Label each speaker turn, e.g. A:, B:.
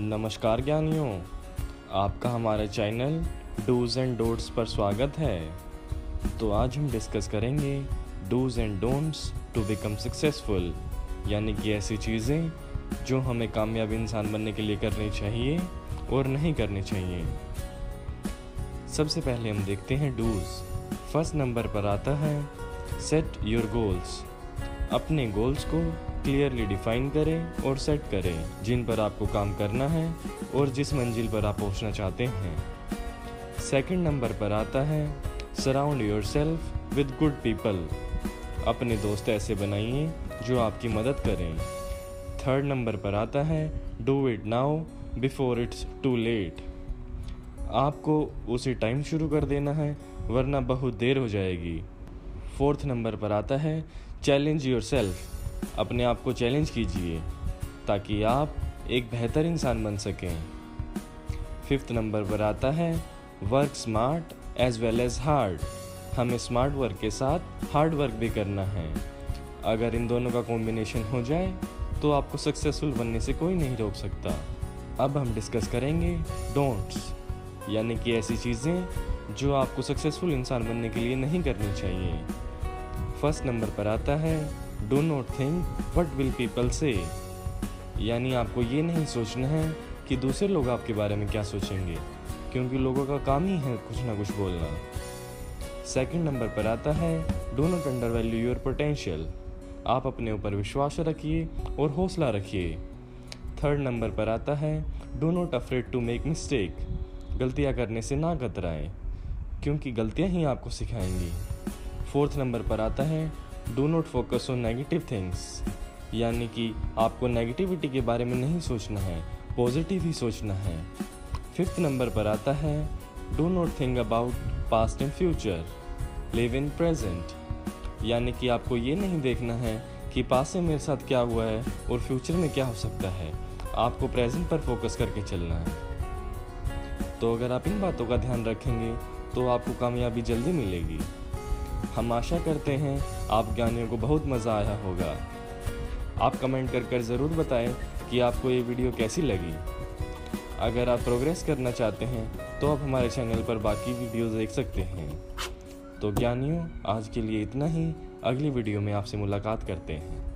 A: नमस्कार ज्ञानियों, आपका हमारे चैनल डूज एंड डोट्स पर स्वागत है। तो आज हम डिस्कस करेंगे do's and don'ts to become successful, यानी कि ऐसी चीज़ें जो हमें कामयाब इंसान बनने के लिए करनी चाहिए और नहीं करनी चाहिए। सबसे पहले हम देखते हैं डूज। फ़र्स्ट नंबर पर आता है, सेट योर गोल्स। अपने गोल्स को क्लियरली डिफाइन करें और सेट करें जिन पर आपको काम करना है और जिस मंजिल पर आप पहुँचना चाहते हैं। सेकंड नंबर पर आता है surround yourself with good people अपने दोस्त ऐसे बनाइए जो आपकी मदद करें। थर्ड नंबर पर आता है do it now before it's too late आपको उसी टाइम शुरू कर देना है, वरना बहुत देर हो जाएगी। फोर्थ नंबर पर आता है चैलेंज योर अपने आप को चैलेंज कीजिए, ताकि आप एक बेहतर इंसान बन सकें। फिफ्थ नंबर पर आता है work smart as well as hard हमें स्मार्ट वर्क के साथ हार्ड वर्क भी करना है। अगर इन दोनों का कॉम्बिनेशन हो जाए तो आपको सक्सेसफुल बनने से कोई नहीं रोक सकता। अब हम डिस्कस करेंगे डोंट्स यानी कि ऐसी चीज़ें जो आपको सक्सेसफुल इंसान बनने के लिए नहीं करनी चाहिए। फ़र्स्ट नंबर पर आता है do not think what will people say यानी आपको ये नहीं सोचना है कि दूसरे लोग आपके बारे में क्या सोचेंगे, क्योंकि लोगों का काम ही है कुछ ना कुछ बोलना। सेकंड नंबर पर आता है do not undervalue your potential आप अपने ऊपर विश्वास रखिए और हौसला रखिए। थर्ड नंबर पर आता है do not afraid to make mistake गलतियाँ करने से ना कतराएँ क्योंकि गलतियाँ ही आपको सिखाएँगी। फोर्थ नंबर पर आता है। Do not focus on negative things यानी कि आपको नेगेटिविटी के बारे में नहीं सोचना है पॉजिटिव ही सोचना है। फिफ्थ नंबर पर आता है do not think about past and future live in present यानी कि आपको ये नहीं देखना है कि पास में मेरे साथ क्या हुआ है और फ्यूचर में क्या हो सकता है। आपको प्रेजेंट पर फोकस करके चलना है। तो अगर आप इन बातों का ध्यान रखेंगे तो आपको कामयाबी जल्दी मिलेगी। हम आशा करते हैं आप ज्ञानियों को बहुत मज़ा आया होगा। आप कमेंट कर कर ज़रूर बताएँ कि आपको ये वीडियो कैसी लगी। अगर आप प्रोग्रेस करना चाहते हैं तो आप हमारे चैनल पर बाकी वीडियो देख सकते हैं। तो ज्ञानियों, आज के लिए इतना ही। अगली वीडियो में आपसे मुलाकात करते हैं।